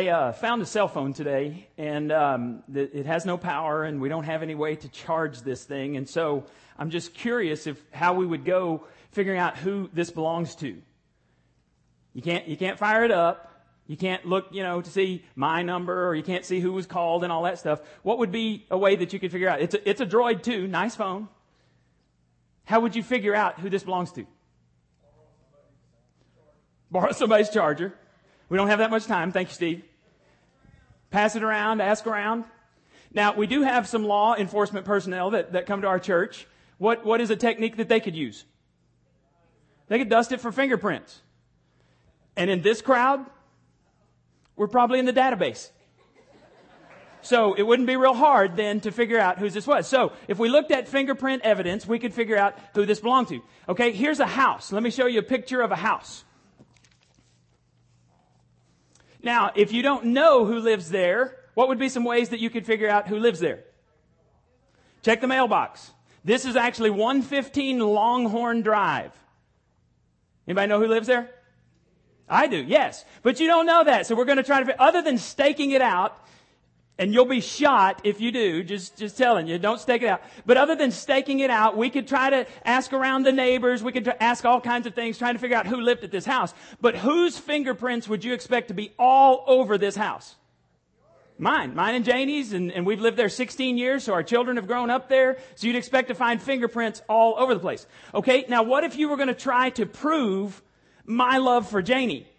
I uh, found a cell phone today, and um, it has no power, and we don't have any way to charge this thing. And so I'm just curious if how we would go figuring out who this belongs to. You can't you can't fire it up. You can't look, you know, to see my number, or you can't see who was called and all that stuff. What would be a way that you could figure out? It's a, it's a Droid too, nice phone. How would you figure out who this belongs to? Borrow somebody's charger. We don't have that much time. Thank you, Steve. Pass it around, ask around. Now, we do have some law enforcement personnel that, that come to our church. What, what is a technique that they could use? They could dust it for fingerprints. And in this crowd, we're probably in the database. So it wouldn't be real hard then to figure out who this was. So if we looked at fingerprint evidence, we could figure out who this belonged to. Okay, here's a house. Let me show you a picture of a house. Now, if you don't know who lives there, what would be some ways that you could figure out who lives there? Check the mailbox. This is actually 115 Longhorn Drive. Anybody know who lives there? I do, yes. But you don't know that. So we're going to try to, other than staking it out, and you'll be shot if you do, just, just telling you, don't stake it out. But other than staking it out, we could try to ask around the neighbors, we could ask all kinds of things, trying to figure out who lived at this house. But whose fingerprints would you expect to be all over this house? Mine. Mine and Janie's, and, and we've lived there 16 years, so our children have grown up there, so you'd expect to find fingerprints all over the place. Okay, now what if you were going to try to prove my love for Janie?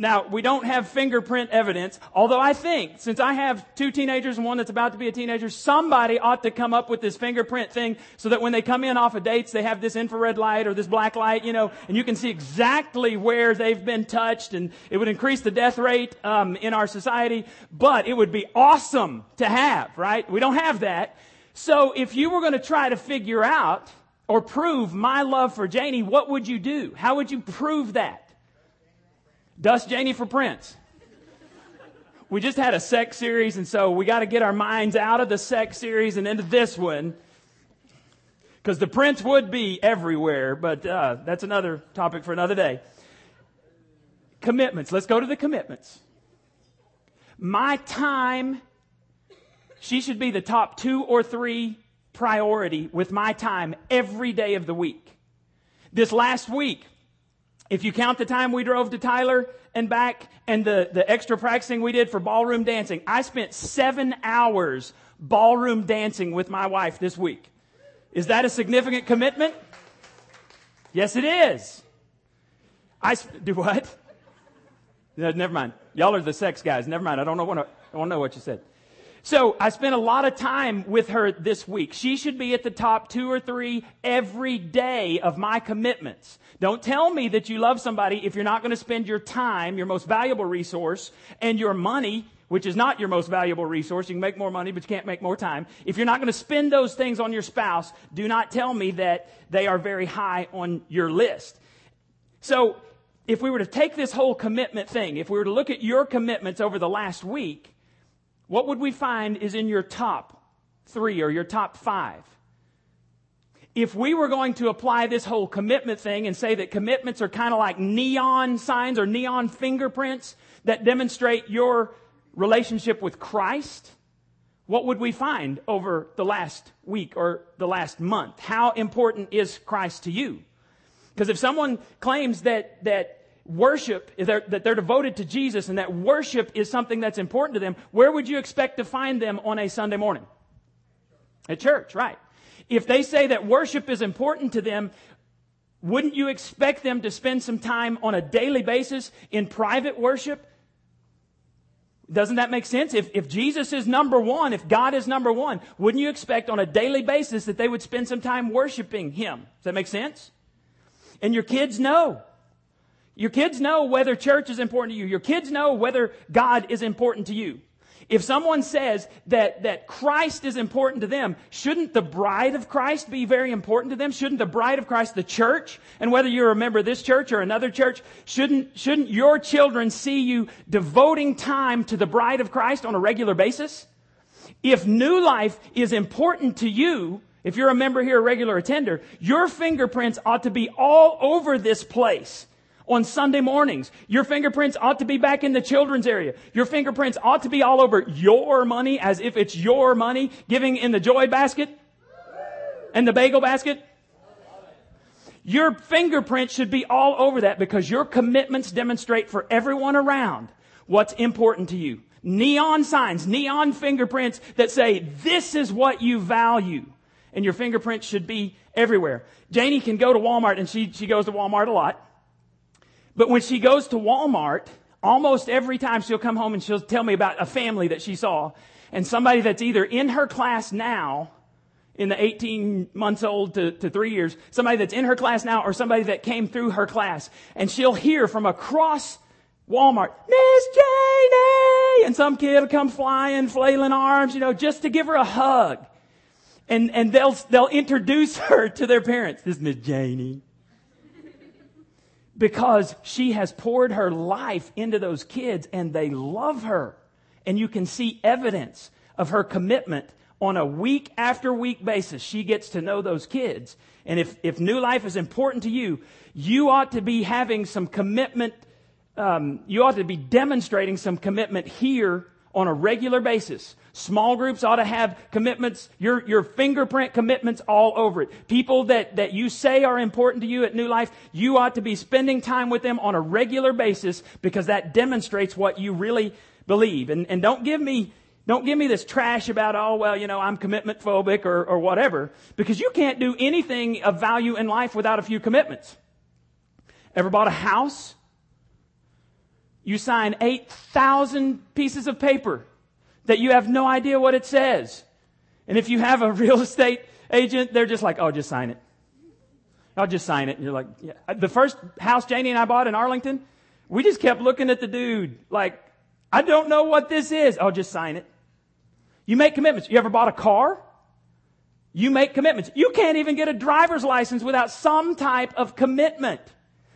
Now, we don't have fingerprint evidence, although I think, since I have two teenagers and one that's about to be a teenager, somebody ought to come up with this fingerprint thing so that when they come in off of dates, they have this infrared light or this black light, you know, and you can see exactly where they've been touched, and it would increase the death rate um, in our society, but it would be awesome to have, right? We don't have that. So if you were going to try to figure out or prove my love for Janie, what would you do? How would you prove that? Dust Janie for prints. We just had a sex series, and so we got to get our minds out of the sex series and into this one. Because the prints would be everywhere, but uh, that's another topic for another day. Commitments. Let's go to the commitments. My time, she should be the top two or three priority with my time every day of the week. This last week, if you count the time we drove to Tyler and back and the, the extra practicing we did for ballroom dancing, I spent seven hours ballroom dancing with my wife this week. Is that a significant commitment? Yes, it is. I sp- do what? No, never mind. Y'all are the sex guys. Never mind. I don't know what I don't know what you said. So I spent a lot of time with her this week. She should be at the top two or three every day of my commitments. Don't tell me that you love somebody if you're not going to spend your time, your most valuable resource, and your money, which is not your most valuable resource. You can make more money, but you can't make more time. If you're not going to spend those things on your spouse, do not tell me that they are very high on your list. So if we were to take this whole commitment thing, if we were to look at your commitments over the last week, what would we find is in your top three or your top five? If we were going to apply this whole commitment thing and say that commitments are kind of like neon signs or neon fingerprints that demonstrate your relationship with Christ, what would we find over the last week or the last month? How important is Christ to you? Because if someone claims that, that worship, that they're devoted to Jesus and that worship is something that's important to them, where would you expect to find them on a Sunday morning? At church, right. If they say that worship is important to them, wouldn't you expect them to spend some time on a daily basis in private worship? Doesn't that make sense? If, if Jesus is number one, if God is number one, wouldn't you expect on a daily basis that they would spend some time worshiping Him? Does that make sense? And your kids know. Your kids know whether church is important to you. Your kids know whether God is important to you. If someone says that, that Christ is important to them, shouldn't the bride of Christ be very important to them? Shouldn't the bride of Christ, the church, and whether you're a member of this church or another church, shouldn't, shouldn't your children see you devoting time to the bride of Christ on a regular basis? If new life is important to you, if you're a member here, a regular attender, your fingerprints ought to be all over this place on Sunday mornings. Your fingerprints ought to be back in the children's area. Your fingerprints ought to be all over your money as if it's your money, giving in the joy basket and the bagel basket. Your fingerprints should be all over that because your commitments demonstrate for everyone around what's important to you. Neon signs, neon fingerprints that say, this is what you value. And your fingerprints should be everywhere. Janie can go to Walmart and she, she goes to Walmart a lot. But when she goes to Walmart, almost every time she'll come home and she'll tell me about a family that she saw and somebody that's either in her class now in the 18 months old to, to three years, somebody that's in her class now or somebody that came through her class. And she'll hear from across Walmart, Miss Janie! And some kid will come flying, flailing arms, you know, just to give her a hug. And, and they'll, they'll introduce her to their parents. This is Miss Janie. Because she has poured her life into those kids and they love her. And you can see evidence of her commitment on a week after week basis. She gets to know those kids. And if, if new life is important to you, you ought to be having some commitment um, you ought to be demonstrating some commitment here on a regular basis. Small groups ought to have commitments, your, your fingerprint commitments all over it. People that, that you say are important to you at New Life, you ought to be spending time with them on a regular basis because that demonstrates what you really believe. And, and don't give me, don't give me this trash about, oh, well, you know, I'm commitment phobic or, or whatever, because you can't do anything of value in life without a few commitments. Ever bought a house? You sign 8,000 pieces of paper that you have no idea what it says. And if you have a real estate agent, they're just like, oh, just sign it. I'll just sign it. And you're like, yeah. The first house Janie and I bought in Arlington, we just kept looking at the dude like, I don't know what this is. I'll just sign it. You make commitments. You ever bought a car? You make commitments. You can't even get a driver's license without some type of commitment.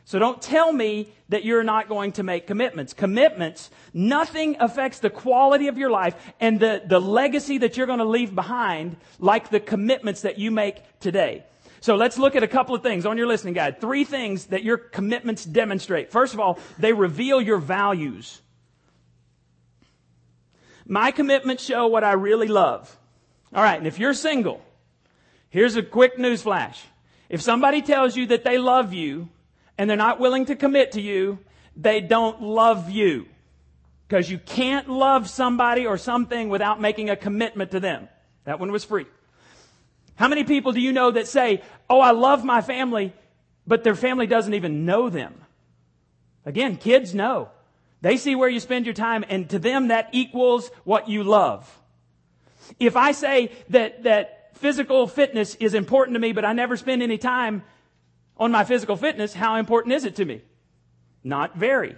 So don't tell me that you're not going to make commitments. Commitments, nothing affects the quality of your life and the, the legacy that you're going to leave behind like the commitments that you make today. So let's look at a couple of things on your listening guide. Three things that your commitments demonstrate. First of all, they reveal your values. My commitments show what I really love. All right, and if you're single, here's a quick news flash. If somebody tells you that they love you, and they're not willing to commit to you, they don't love you. Because you can't love somebody or something without making a commitment to them. That one was free. How many people do you know that say, Oh, I love my family, but their family doesn't even know them? Again, kids know. They see where you spend your time, and to them that equals what you love. If I say that, that physical fitness is important to me, but I never spend any time on my physical fitness, how important is it to me? Not very.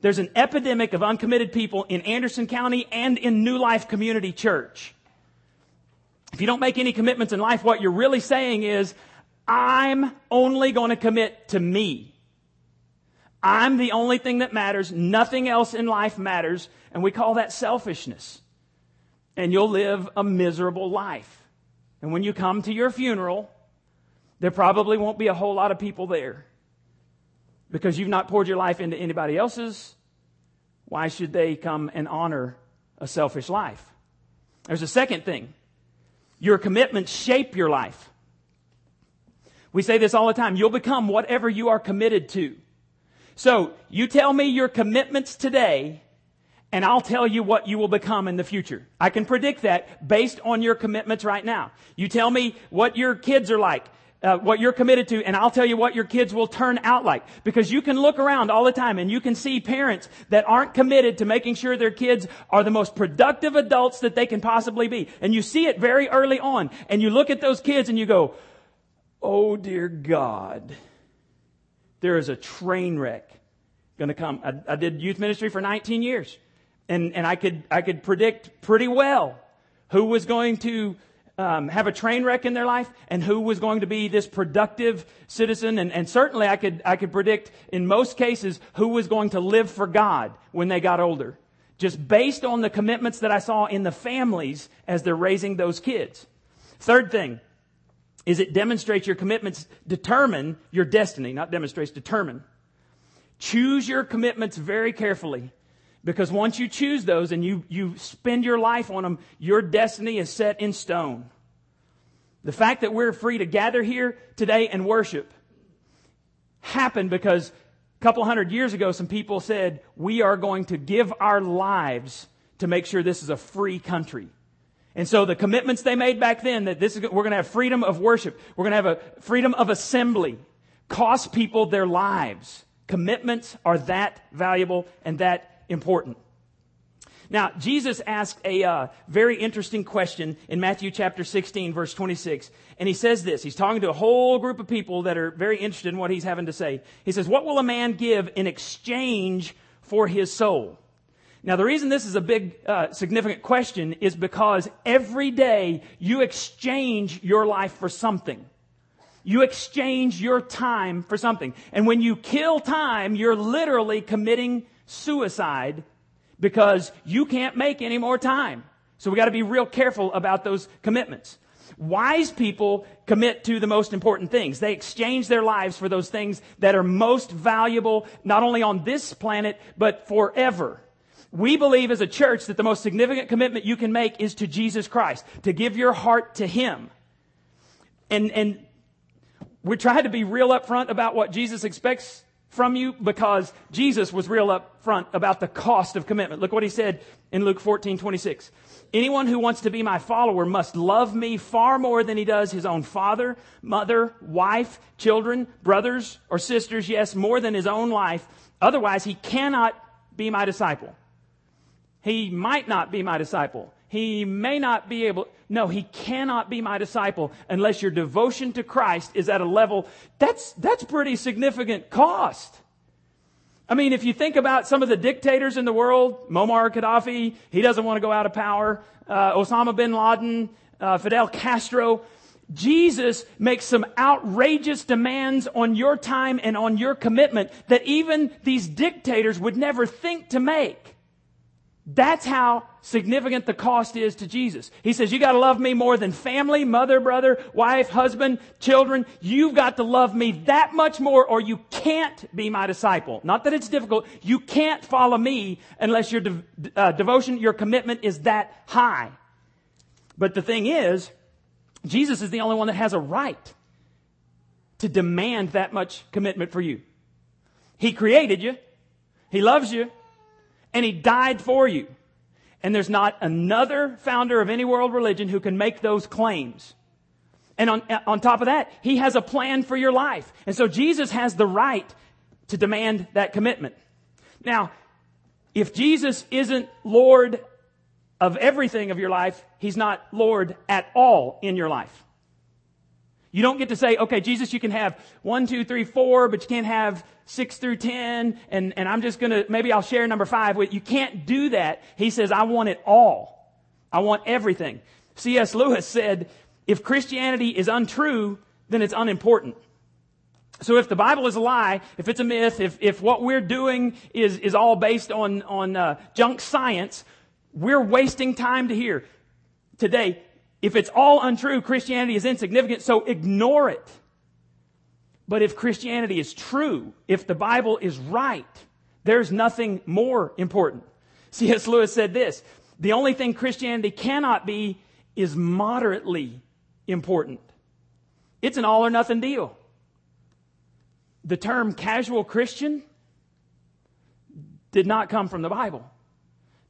There's an epidemic of uncommitted people in Anderson County and in New Life Community Church. If you don't make any commitments in life, what you're really saying is, I'm only going to commit to me. I'm the only thing that matters. Nothing else in life matters. And we call that selfishness. And you'll live a miserable life. And when you come to your funeral, there probably won't be a whole lot of people there because you've not poured your life into anybody else's. Why should they come and honor a selfish life? There's a second thing. Your commitments shape your life. We say this all the time. You'll become whatever you are committed to. So you tell me your commitments today and I'll tell you what you will become in the future. I can predict that based on your commitments right now. You tell me what your kids are like uh, what you're committed to, and I'll tell you what your kids will turn out like. Because you can look around all the time and you can see parents that aren't committed to making sure their kids are the most productive adults that they can possibly be. And you see it very early on. And you look at those kids and you go, oh dear God, there is a train wreck going to come. I, I did youth ministry for 19 years. And, and I could, I could predict pretty well who was going to um, have a train wreck in their life and who was going to be this productive citizen. And, and certainly I could, I could predict in most cases who was going to live for God when they got older. Just based on the commitments that I saw in the families as they're raising those kids. Third thing is it demonstrates your commitments determine your destiny, not demonstrates, determine. Choose your commitments very carefully because once you choose those and you, you spend your life on them, your destiny is set in stone. The fact that we're free to gather here today and worship happened because a couple hundred years ago, some people said, we are going to give our lives to make sure this is a free country. And so the commitments they made back then that this is, we're going to have freedom of worship. We're going to have a freedom of assembly. Cost people their lives. Commitments are that valuable and that important. Now, Jesus asked a uh, very interesting question in Matthew chapter 16, verse 26. And he says this. He's talking to a whole group of people that are very interested in what he's having to say. He says, What will a man give in exchange for his soul? Now, the reason this is a big, uh, significant question is because every day you exchange your life for something. You exchange your time for something. And when you kill time, you're literally committing suicide because you can't make any more time. So we got to be real careful about those commitments. Wise people commit to the most important things. They exchange their lives for those things that are most valuable, not only on this planet, but forever. We believe as a church that the most significant commitment you can make is to Jesus Christ, to give your heart to Him. And, and we're trying to be real upfront about what Jesus expects from you because Jesus was real up front about the cost of commitment. Look what he said in Luke 14, 26. Anyone who wants to be my follower must love me far more than he does his own father, mother, wife, children, brothers, or sisters, yes, more than his own life. Otherwise, he cannot be my disciple. He might not be my disciple. He may not be able, no, he cannot be my disciple unless your devotion to Christ is at a level, that's, that's pretty significant cost. I mean, if you think about some of the dictators in the world, Muammar Gaddafi, he doesn't want to go out of power, uh, Osama bin Laden, uh, Fidel Castro, Jesus makes some outrageous demands on your time and on your commitment that even these dictators would never think to make. That's how significant the cost is to Jesus. He says, you gotta love me more than family, mother, brother, wife, husband, children. You've got to love me that much more or you can't be my disciple. Not that it's difficult. You can't follow me unless your de- uh, devotion, your commitment is that high. But the thing is, Jesus is the only one that has a right to demand that much commitment for you. He created you. He loves you and he died for you. And there's not another founder of any world religion who can make those claims. And on, on top of that, he has a plan for your life. And so Jesus has the right to demand that commitment. Now, if Jesus isn't Lord of everything of your life, he's not Lord at all in your life. You don't get to say, okay, Jesus, you can have one, two, three, four, but you can't have six through ten, and, and I'm just gonna, maybe I'll share number five with, you can't do that. He says, I want it all. I want everything. C.S. Lewis said, if Christianity is untrue, then it's unimportant. So if the Bible is a lie, if it's a myth, if, if what we're doing is, is all based on, on uh, junk science, we're wasting time to hear. Today, if it's all untrue, Christianity is insignificant, so ignore it. But if Christianity is true, if the Bible is right, there's nothing more important. C.S. Lewis said this The only thing Christianity cannot be is moderately important. It's an all or nothing deal. The term casual Christian did not come from the Bible,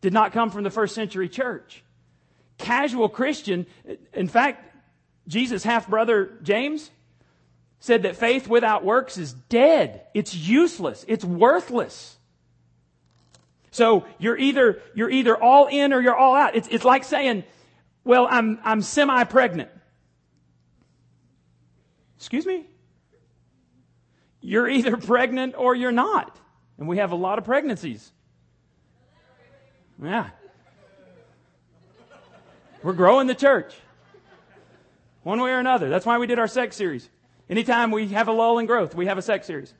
did not come from the first century church casual Christian, in fact, Jesus' half brother James said that faith without works is dead. It's useless. It's worthless. So you're either, you're either all in or you're all out. It's, it's like saying, well, I'm, I'm semi-pregnant. Excuse me? You're either pregnant or you're not. And we have a lot of pregnancies. Yeah. We're growing the church. One way or another. That's why we did our sex series. Anytime we have a lull in growth, we have a sex series.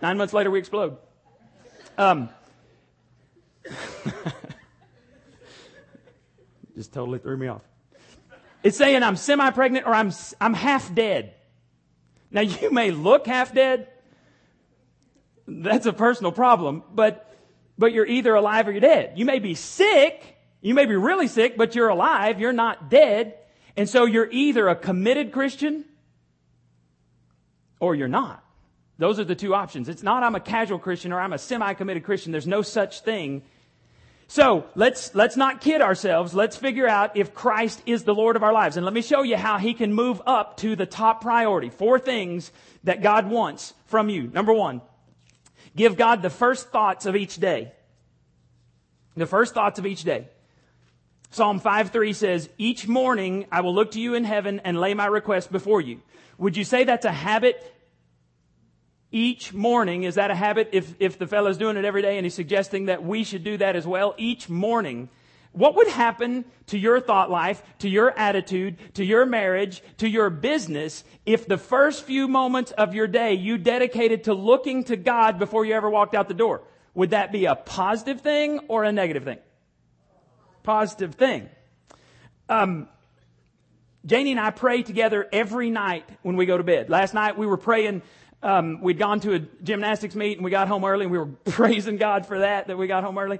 Nine months later, we explode. Um, just totally threw me off. It's saying I'm semi pregnant or I'm, I'm half dead. Now, you may look half dead. That's a personal problem, but, but you're either alive or you're dead. You may be sick, you may be really sick, but you're alive, you're not dead. And so you're either a committed Christian or you're not. Those are the two options. It's not I'm a casual Christian or I'm a semi-committed Christian. There's no such thing. So let's, let's not kid ourselves. Let's figure out if Christ is the Lord of our lives. And let me show you how he can move up to the top priority. Four things that God wants from you. Number one, give God the first thoughts of each day. The first thoughts of each day. Psalm 5:3 says, "Each morning I will look to you in heaven and lay my request before you." Would you say that's a habit each morning. Is that a habit? If, if the fellow's doing it every day and he's suggesting that we should do that as well, each morning, what would happen to your thought life, to your attitude, to your marriage, to your business if the first few moments of your day you dedicated to looking to God before you ever walked out the door? Would that be a positive thing or a negative thing? Positive thing. Um, Janie and I pray together every night when we go to bed. Last night we were praying um, we'd gone to a gymnastics meet and we got home early and we were praising God for that, that we got home early.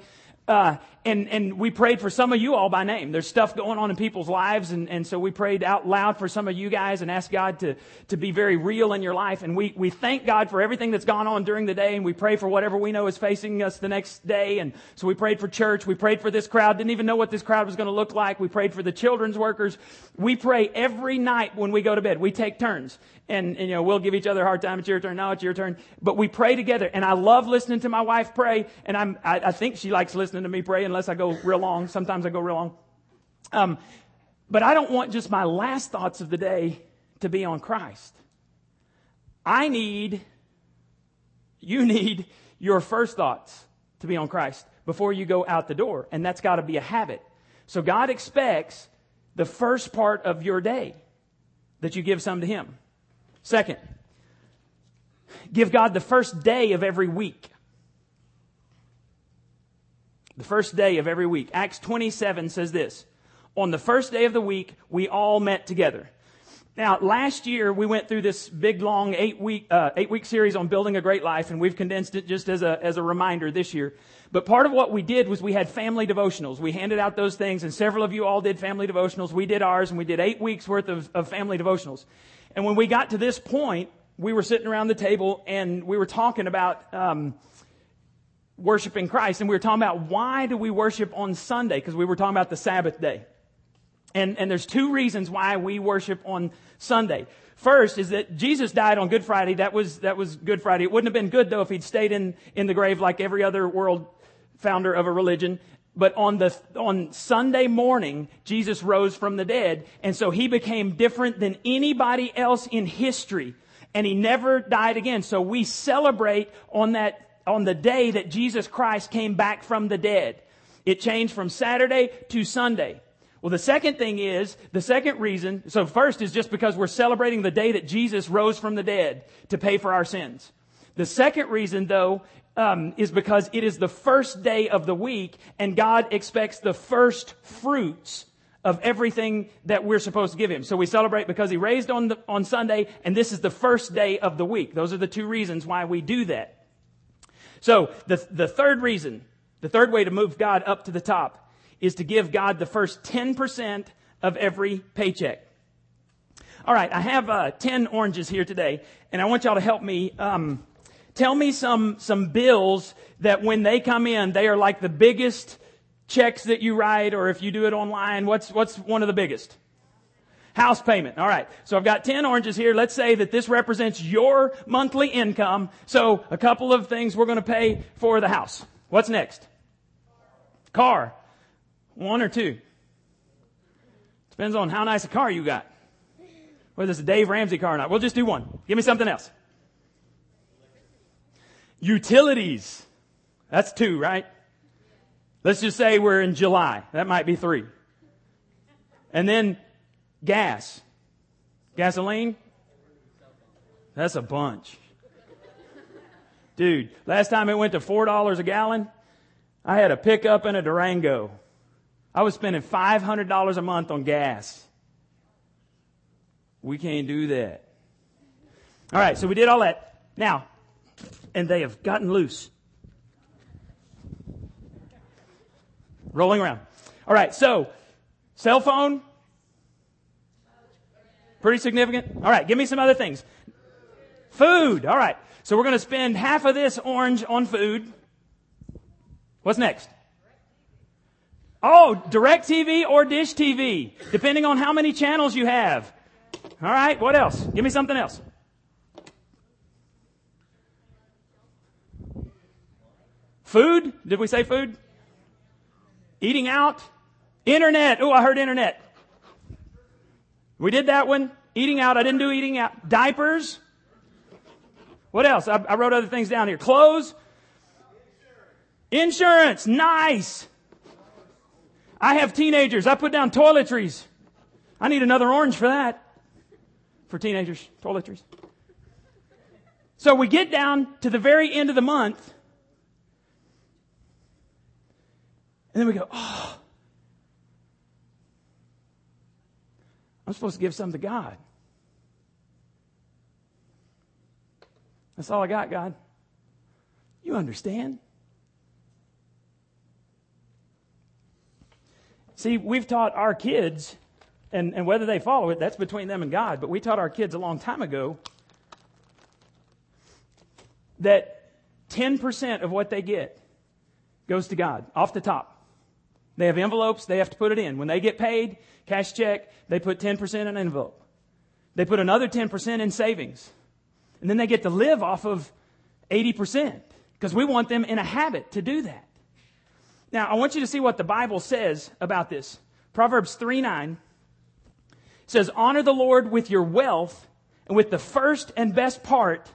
Uh, and, and we prayed for some of you all by name. There's stuff going on in people's lives. And, and so we prayed out loud for some of you guys and asked God to, to be very real in your life. And we, we thank God for everything that's gone on during the day. And we pray for whatever we know is facing us the next day. And so we prayed for church. We prayed for this crowd. Didn't even know what this crowd was going to look like. We prayed for the children's workers. We pray every night when we go to bed. We take turns and, and, you know, we'll give each other a hard time. It's your turn. Now it's your turn. But we pray together. And I love listening to my wife pray. And I'm, I, I think she likes listening to me pray unless I go real long. Sometimes I go real long. Um, but I don't want just my last thoughts of the day to be on Christ. I need, you need your first thoughts to be on Christ before you go out the door. And that's got to be a habit. So God expects the first part of your day that you give some to Him. Second, give God the first day of every week. The first day of every week. Acts 27 says this. On the first day of the week, we all met together. Now, last year we went through this big, long eight week uh, eight week series on building a great life, and we've condensed it just as a as a reminder this year. But part of what we did was we had family devotionals. We handed out those things, and several of you all did family devotionals. We did ours, and we did eight weeks worth of, of family devotionals. And when we got to this point, we were sitting around the table and we were talking about um, worshiping Christ, and we were talking about why do we worship on Sunday? Because we were talking about the Sabbath day. And, and there's two reasons why we worship on Sunday. First is that Jesus died on Good Friday. That was, that was Good Friday. It wouldn't have been good though if he'd stayed in, in the grave like every other world founder of a religion. But on the, on Sunday morning, Jesus rose from the dead. And so he became different than anybody else in history. And he never died again. So we celebrate on that, on the day that Jesus Christ came back from the dead. It changed from Saturday to Sunday. Well, the second thing is, the second reason, so first is just because we're celebrating the day that Jesus rose from the dead to pay for our sins. The second reason, though, um, is because it is the first day of the week and God expects the first fruits of everything that we're supposed to give him. So we celebrate because he raised on the, on Sunday and this is the first day of the week. Those are the two reasons why we do that. So the, the third reason, the third way to move God up to the top is to give God the first 10% of every paycheck. All right, I have uh, 10 oranges here today and I want y'all to help me um, Tell me some, some bills that when they come in, they are like the biggest checks that you write, or if you do it online, what's, what's one of the biggest? House payment. All right. So I've got 10 oranges here. Let's say that this represents your monthly income. So a couple of things we're going to pay for the house. What's next? Car. One or two? Depends on how nice a car you got. Whether it's a Dave Ramsey car or not. We'll just do one. Give me something else. Utilities. That's two, right? Let's just say we're in July. That might be three. And then gas. Gasoline? That's a bunch. Dude, last time it went to $4 a gallon, I had a pickup and a Durango. I was spending $500 a month on gas. We can't do that. All right, so we did all that. Now, and they have gotten loose. Rolling around. All right, so cell phone, pretty significant. All right, give me some other things. Food. All right, so we're going to spend half of this orange on food. What's next? Oh, DirecTV or dish TV, depending on how many channels you have. All right, what else? Give me something else. Food? Did we say food? Eating out? Internet. Oh, I heard internet. We did that one. Eating out. I didn't do eating out. Diapers. What else? I, I wrote other things down here. Clothes. Insurance. Nice. I have teenagers. I put down toiletries. I need another orange for that. For teenagers, toiletries. So we get down to the very end of the month And then we go, oh, I'm supposed to give some to God. That's all I got, God. You understand? See, we've taught our kids, and, and whether they follow it, that's between them and God, but we taught our kids a long time ago that 10% of what they get goes to God off the top. They have envelopes, they have to put it in. When they get paid, cash check, they put 10% in an envelope. They put another 10% in savings. And then they get to live off of 80% because we want them in a habit to do that. Now, I want you to see what the Bible says about this. Proverbs 3 9 says, Honor the Lord with your wealth and with the first and best part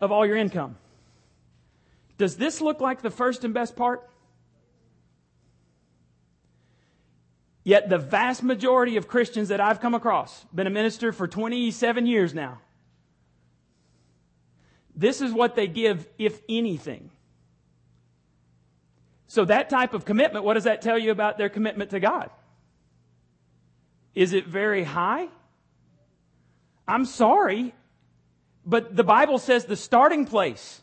of all your income. Does this look like the first and best part? Yet the vast majority of Christians that I've come across, been a minister for 27 years now, this is what they give, if anything. So that type of commitment, what does that tell you about their commitment to God? Is it very high? I'm sorry, but the Bible says the starting place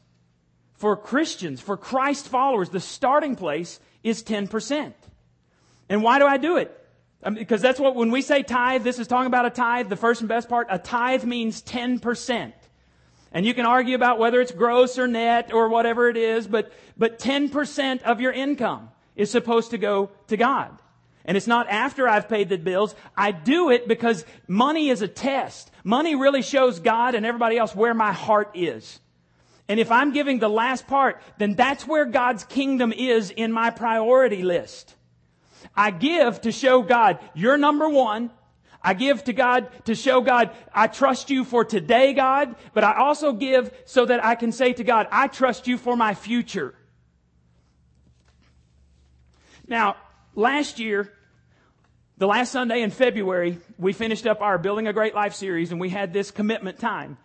for Christians, for Christ followers, the starting place is 10%. And why do I do it? I mean, because that's what, when we say tithe, this is talking about a tithe, the first and best part. A tithe means 10%. And you can argue about whether it's gross or net or whatever it is, but, but 10% of your income is supposed to go to God. And it's not after I've paid the bills. I do it because money is a test. Money really shows God and everybody else where my heart is. And if I'm giving the last part, then that's where God's kingdom is in my priority list. I give to show God, you're number one. I give to God to show God, I trust you for today, God, but I also give so that I can say to God, I trust you for my future. Now, last year, the last Sunday in February, we finished up our Building a Great Life series and we had this commitment time.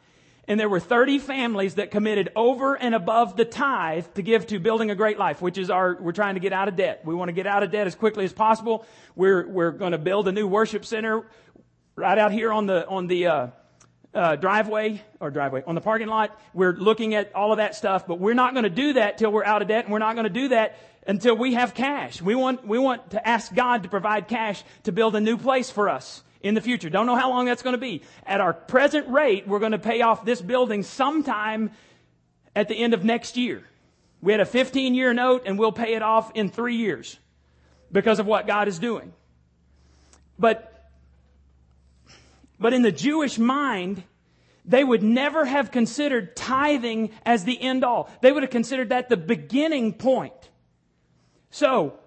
And there were 30 families that committed over and above the tithe to give to building a great life, which is our, we're trying to get out of debt. We want to get out of debt as quickly as possible. We're, we're going to build a new worship center right out here on the, on the, uh, uh, driveway or driveway on the parking lot. We're looking at all of that stuff, but we're not going to do that till we're out of debt and we're not going to do that until we have cash. We want, we want to ask God to provide cash to build a new place for us in the future. Don't know how long that's going to be. At our present rate, we're going to pay off this building sometime at the end of next year. We had a 15 year note and we'll pay it off in three years because of what God is doing. But, but in the Jewish mind, they would never have considered tithing as the end all. They would have considered that the beginning point. So,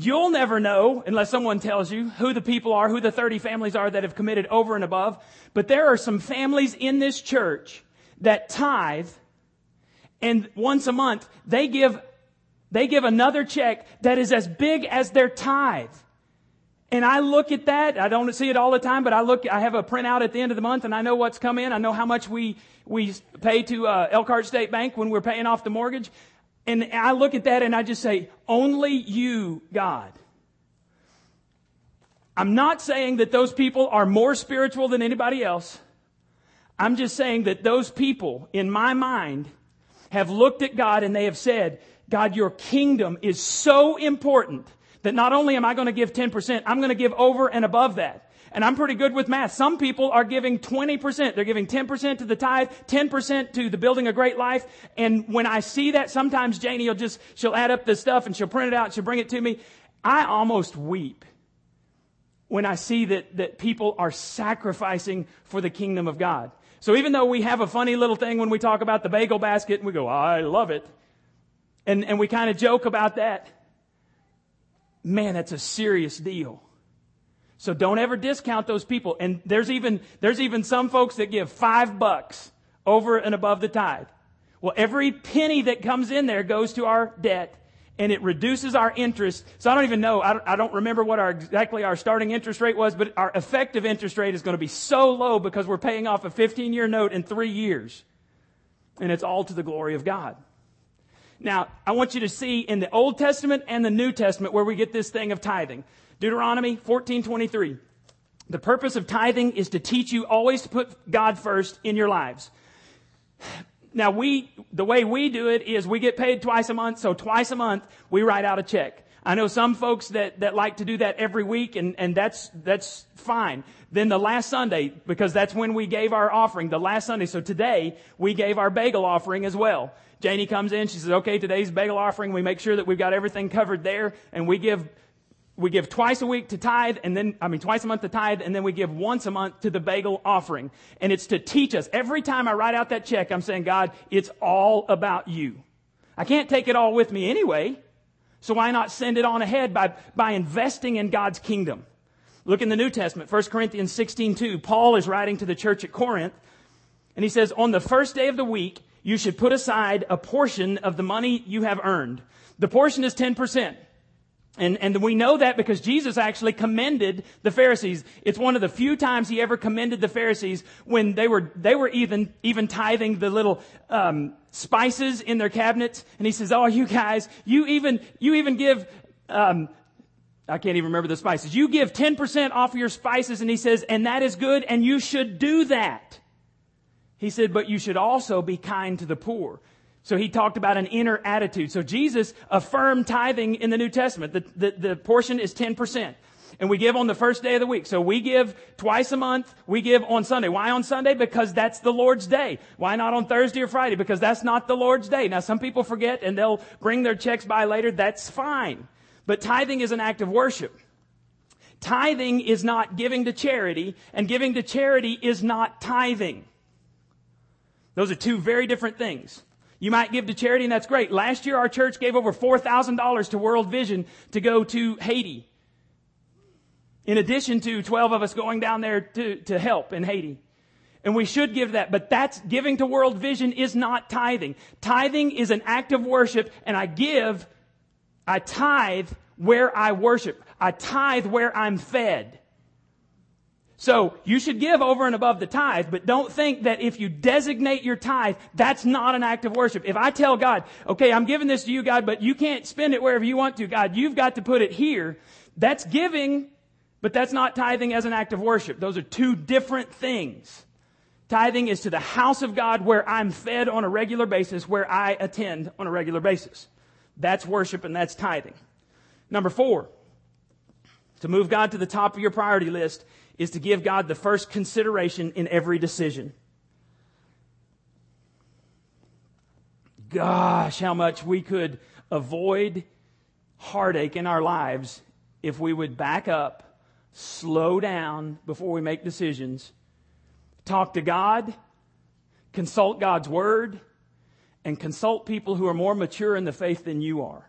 You'll never know unless someone tells you who the people are, who the 30 families are that have committed over and above. But there are some families in this church that tithe and once a month they give, they give another check that is as big as their tithe. And I look at that. I don't see it all the time, but I look, I have a printout at the end of the month and I know what's come in. I know how much we, we pay to uh, Elkhart State Bank when we're paying off the mortgage. And I look at that and I just say, only you, God. I'm not saying that those people are more spiritual than anybody else. I'm just saying that those people, in my mind, have looked at God and they have said, God, your kingdom is so important that not only am I going to give 10%, I'm going to give over and above that. And I'm pretty good with math. Some people are giving 20%. They're giving 10% to the tithe, 10% to the building a great life. And when I see that, sometimes Janie will just, she'll add up the stuff and she'll print it out she'll bring it to me. I almost weep when I see that, that people are sacrificing for the kingdom of God. So even though we have a funny little thing when we talk about the bagel basket and we go, I love it. And, and we kind of joke about that. Man, that's a serious deal. So don't ever discount those people. And there's even, there's even some folks that give five bucks over and above the tithe. Well, every penny that comes in there goes to our debt and it reduces our interest. So I don't even know. I don't, I don't, remember what our exactly our starting interest rate was, but our effective interest rate is going to be so low because we're paying off a 15 year note in three years. And it's all to the glory of God. Now, I want you to see in the Old Testament and the New Testament where we get this thing of tithing. Deuteronomy 14:23. The purpose of tithing is to teach you always to put God first in your lives. Now we, the way we do it is we get paid twice a month, so twice a month we write out a check. I know some folks that, that like to do that every week and, and that's, that's fine. Then the last Sunday, because that's when we gave our offering, the last Sunday, so today we gave our bagel offering as well. Janie comes in, she says, okay, today's bagel offering, we make sure that we've got everything covered there and we give we give twice a week to tithe and then, I mean, twice a month to tithe and then we give once a month to the bagel offering. And it's to teach us. Every time I write out that check, I'm saying, God, it's all about you. I can't take it all with me anyway. So why not send it on ahead by, by investing in God's kingdom? Look in the New Testament, 1 Corinthians 16, 2. Paul is writing to the church at Corinth and he says, on the first day of the week, you should put aside a portion of the money you have earned. The portion is 10%. And, and we know that because Jesus actually commended the Pharisees. It's one of the few times he ever commended the Pharisees when they were, they were even, even tithing the little, um, spices in their cabinets. And he says, Oh, you guys, you even, you even give, um, I can't even remember the spices. You give 10% off of your spices. And he says, and that is good and you should do that. He said, but you should also be kind to the poor. So he talked about an inner attitude. So Jesus affirmed tithing in the New Testament. The, the, the, portion is 10%. And we give on the first day of the week. So we give twice a month. We give on Sunday. Why on Sunday? Because that's the Lord's day. Why not on Thursday or Friday? Because that's not the Lord's day. Now some people forget and they'll bring their checks by later. That's fine. But tithing is an act of worship. Tithing is not giving to charity and giving to charity is not tithing. Those are two very different things. You might give to charity and that's great. Last year our church gave over $4,000 to World Vision to go to Haiti. In addition to 12 of us going down there to, to help in Haiti. And we should give that, but that's giving to World Vision is not tithing. Tithing is an act of worship and I give, I tithe where I worship. I tithe where I'm fed. So you should give over and above the tithe, but don't think that if you designate your tithe, that's not an act of worship. If I tell God, okay, I'm giving this to you, God, but you can't spend it wherever you want to, God, you've got to put it here. That's giving, but that's not tithing as an act of worship. Those are two different things. Tithing is to the house of God where I'm fed on a regular basis, where I attend on a regular basis. That's worship and that's tithing. Number four, to move God to the top of your priority list is to give God the first consideration in every decision. Gosh, how much we could avoid heartache in our lives if we would back up, slow down before we make decisions, talk to God, consult God's Word, and consult people who are more mature in the faith than you are.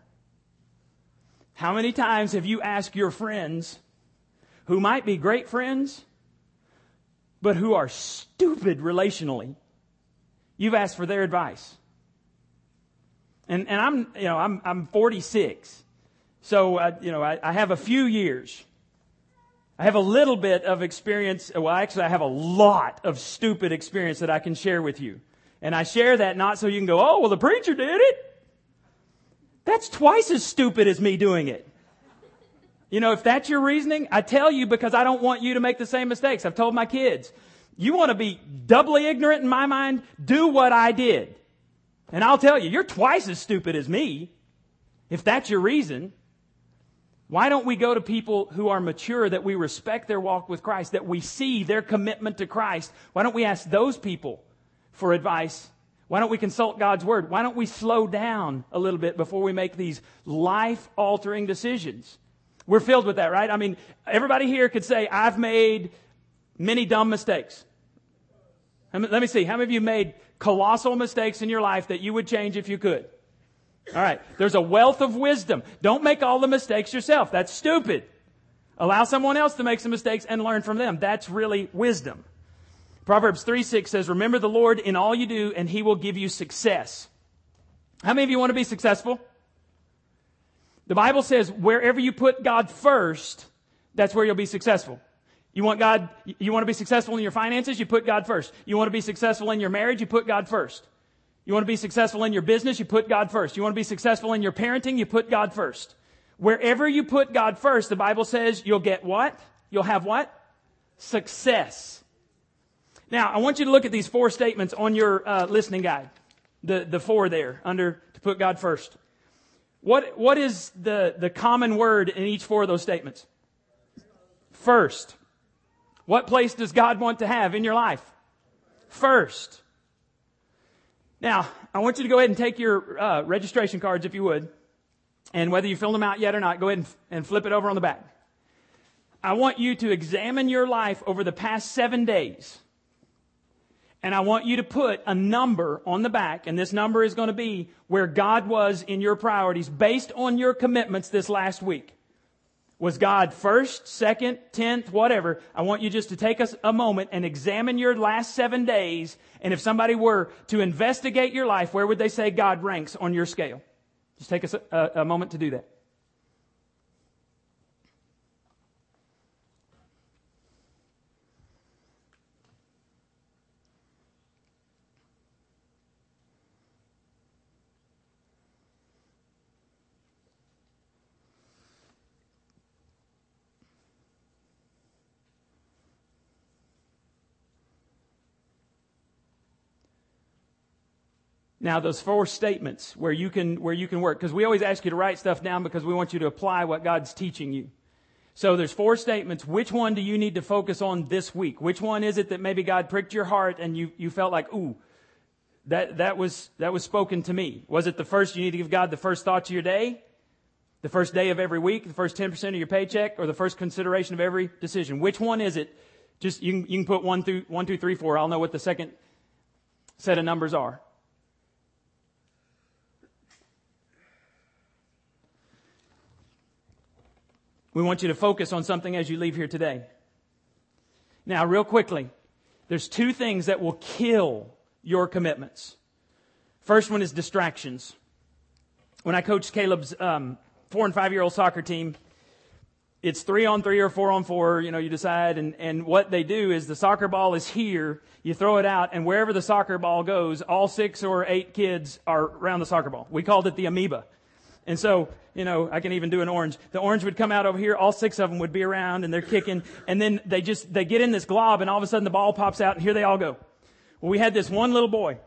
How many times have you asked your friends, who might be great friends, but who are stupid relationally. You've asked for their advice. And, and I'm, you know, I'm, I'm 46. So, uh, you know, I, I have a few years. I have a little bit of experience. Well, actually, I have a lot of stupid experience that I can share with you. And I share that not so you can go, oh, well, the preacher did it. That's twice as stupid as me doing it. You know, if that's your reasoning, I tell you because I don't want you to make the same mistakes. I've told my kids, You want to be doubly ignorant in my mind? Do what I did. And I'll tell you, you're twice as stupid as me. If that's your reason. Why don't we go to people who are mature, that we respect their walk with Christ, that we see their commitment to Christ? Why don't we ask those people for advice? Why don't we consult God's Word? Why don't we slow down a little bit before we make these life altering decisions? We're filled with that, right? I mean, everybody here could say, I've made many dumb mistakes. Let me see. How many of you made colossal mistakes in your life that you would change if you could? All right. There's a wealth of wisdom. Don't make all the mistakes yourself. That's stupid. Allow someone else to make some mistakes and learn from them. That's really wisdom. Proverbs 3 6 says, Remember the Lord in all you do, and he will give you success. How many of you want to be successful? The Bible says, wherever you put God first, that's where you'll be successful. You want God, you want to be successful in your finances, you put God first. You want to be successful in your marriage, you put God first. You want to be successful in your business, you put God first. You want to be successful in your parenting, you put God first. Wherever you put God first, the Bible says you'll get what? You'll have what? Success. Now, I want you to look at these four statements on your uh, listening guide. The, the four there under to put God first. What, what is the, the common word in each four of those statements? First. What place does God want to have in your life? First. Now, I want you to go ahead and take your uh, registration cards if you would. And whether you filled them out yet or not, go ahead and, and flip it over on the back. I want you to examine your life over the past seven days. And I want you to put a number on the back, and this number is going to be where God was in your priorities based on your commitments this last week. Was God first, second, tenth, whatever? I want you just to take us a moment and examine your last seven days. And if somebody were to investigate your life, where would they say God ranks on your scale? Just take us a, a moment to do that. Now, those four statements where you can, where you can work, because we always ask you to write stuff down because we want you to apply what God's teaching you. So there's four statements. Which one do you need to focus on this week? Which one is it that maybe God pricked your heart and you, you felt like, ooh, that, that was, that was spoken to me? Was it the first, you need to give God the first thoughts of your day? The first day of every week? The first 10% of your paycheck? Or the first consideration of every decision? Which one is it? Just, you can, you can put one through, one, two, three, four. I'll know what the second set of numbers are. We want you to focus on something as you leave here today. Now, real quickly, there's two things that will kill your commitments. First one is distractions. When I coached Caleb's um, four and five year old soccer team, it's three on three or four on four, you know, you decide. And, and what they do is the soccer ball is here, you throw it out, and wherever the soccer ball goes, all six or eight kids are around the soccer ball. We called it the amoeba. And so, you know, I can even do an orange. The orange would come out over here. All six of them would be around and they're kicking. And then they just, they get in this glob and all of a sudden the ball pops out and here they all go. Well, we had this one little boy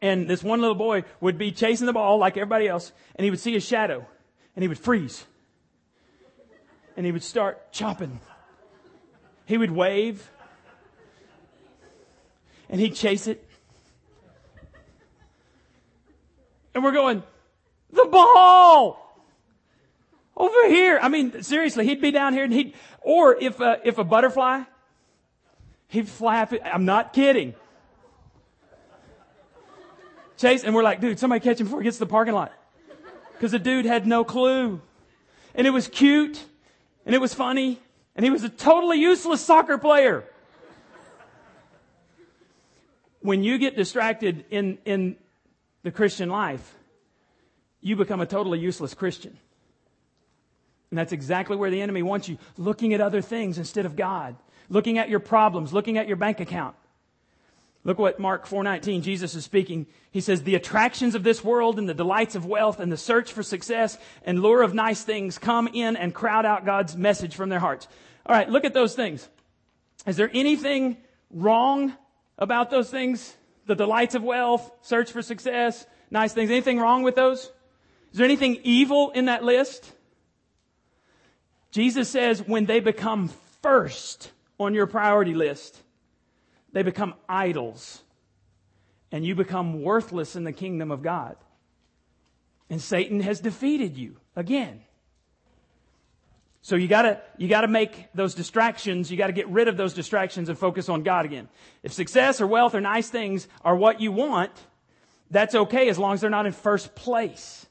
and this one little boy would be chasing the ball like everybody else and he would see a shadow and he would freeze and he would start chopping. He would wave and he'd chase it. And we're going, the ball! Over here. I mean, seriously, he'd be down here and he'd, or if, uh, if a butterfly, he'd flap it. I'm not kidding. Chase, and we're like, dude, somebody catch him before he gets to the parking lot. Cause the dude had no clue. And it was cute, and it was funny, and he was a totally useless soccer player. When you get distracted in, in the Christian life, you become a totally useless Christian. And that's exactly where the enemy wants you, looking at other things instead of God, looking at your problems, looking at your bank account. Look what Mark 4:19 Jesus is speaking. He says the attractions of this world and the delights of wealth and the search for success and lure of nice things come in and crowd out God's message from their hearts. All right, look at those things. Is there anything wrong about those things? The delights of wealth, search for success, nice things. Anything wrong with those? Is there anything evil in that list? Jesus says when they become first on your priority list, they become idols and you become worthless in the kingdom of God. And Satan has defeated you again. So you gotta, you gotta make those distractions, you gotta get rid of those distractions and focus on God again. If success or wealth or nice things are what you want, that's okay as long as they're not in first place.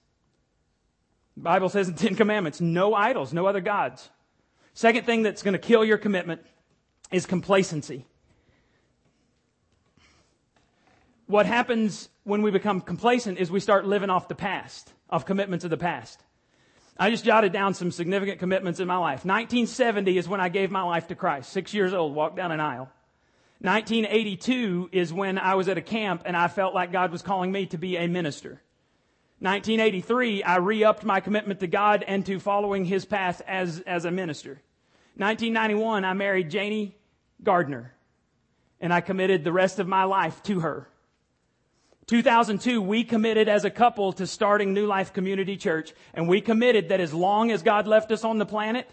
The Bible says in Ten Commandments, no idols, no other gods. Second thing that's gonna kill your commitment is complacency. What happens when we become complacent is we start living off the past, off commitments of the past. I just jotted down some significant commitments in my life. 1970 is when I gave my life to Christ. Six years old, walked down an aisle. 1982 is when I was at a camp and I felt like God was calling me to be a minister. 1983, I re-upped my commitment to God and to following His path as, as a minister. 1991, I married Janie Gardner and I committed the rest of my life to her. 2002, we committed as a couple to starting New Life Community Church, and we committed that as long as God left us on the planet,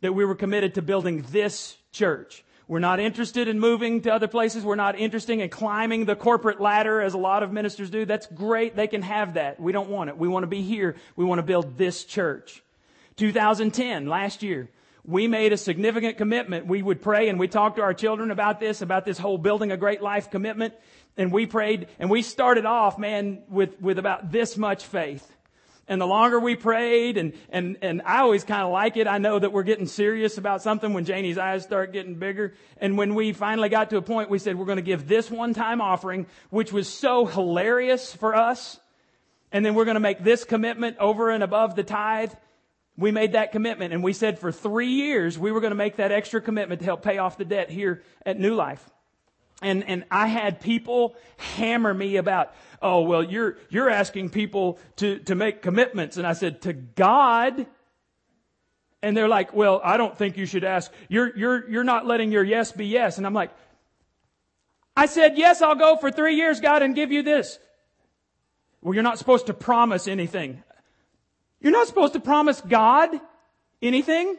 that we were committed to building this church. We're not interested in moving to other places. We're not interested in climbing the corporate ladder as a lot of ministers do. That's great. They can have that. We don't want it. We want to be here. We want to build this church. 2010, last year, we made a significant commitment. We would pray and we talked to our children about this, about this whole building a great life commitment and we prayed and we started off, man, with, with about this much faith. And the longer we prayed and, and, and I always kind of like it. I know that we're getting serious about something when Janie's eyes start getting bigger. And when we finally got to a point, we said, we're going to give this one time offering, which was so hilarious for us. And then we're going to make this commitment over and above the tithe. We made that commitment and we said for three years we were going to make that extra commitment to help pay off the debt here at New Life. And, and I had people hammer me about, oh, well, you're, you're asking people to, to make commitments. And I said, to God. And they're like, well, I don't think you should ask. You're, you're, you're not letting your yes be yes. And I'm like, I said, yes, I'll go for three years, God, and give you this. Well, you're not supposed to promise anything. You're not supposed to promise God anything.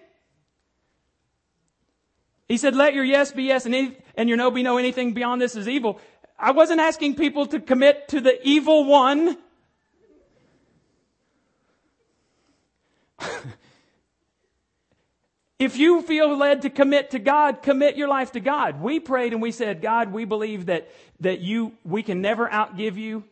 He said, let your yes be yes and, any, and your no be no. Anything beyond this is evil. I wasn't asking people to commit to the evil one. if you feel led to commit to God, commit your life to God. We prayed and we said, God, we believe that, that you, we can never outgive you.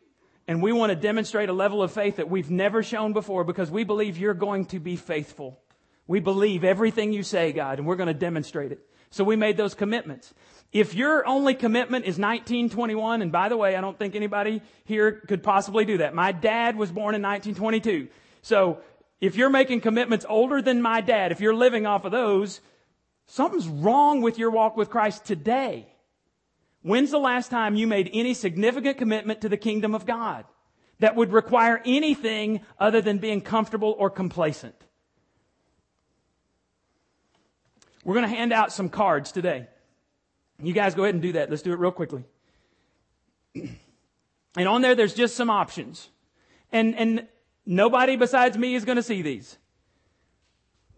And we want to demonstrate a level of faith that we've never shown before because we believe you're going to be faithful. We believe everything you say, God, and we're going to demonstrate it. So we made those commitments. If your only commitment is 1921, and by the way, I don't think anybody here could possibly do that. My dad was born in 1922. So if you're making commitments older than my dad, if you're living off of those, something's wrong with your walk with Christ today. When's the last time you made any significant commitment to the kingdom of God that would require anything other than being comfortable or complacent? We're going to hand out some cards today. You guys go ahead and do that. Let's do it real quickly. And on there, there's just some options. And, and nobody besides me is going to see these.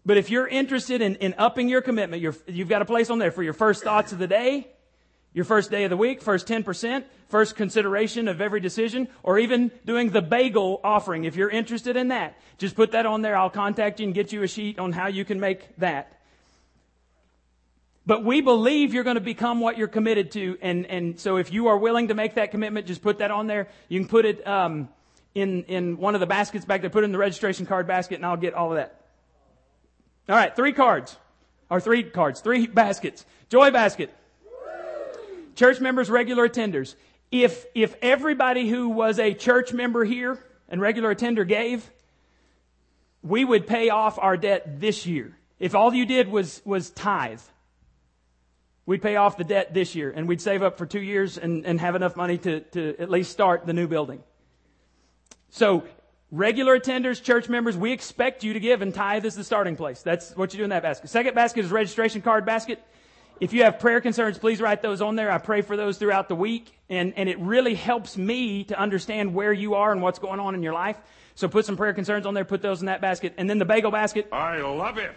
But if you're interested in, in upping your commitment, you you've got a place on there for your first thoughts of the day, your first day of the week, first 10%, first consideration of every decision, or even doing the bagel offering. If you're interested in that, just put that on there. I'll contact you and get you a sheet on how you can make that. But we believe you're going to become what you're committed to. And, and so if you are willing to make that commitment, just put that on there. You can put it, um, in, in one of the baskets back there, put it in the registration card basket and I'll get all of that. All right. Three cards or three cards, three baskets. Joy basket. Church members, regular attenders. If, if everybody who was a church member here and regular attender gave, we would pay off our debt this year. If all you did was, was tithe. We'd pay off the debt this year and we'd save up for two years and, and have enough money to, to at least start the new building. So regular attenders, church members, we expect you to give and tithe is the starting place. That's what you do in that basket. Second basket is registration card basket. If you have prayer concerns, please write those on there. I pray for those throughout the week. And, and it really helps me to understand where you are and what's going on in your life. So put some prayer concerns on there, put those in that basket. And then the bagel basket. I love it.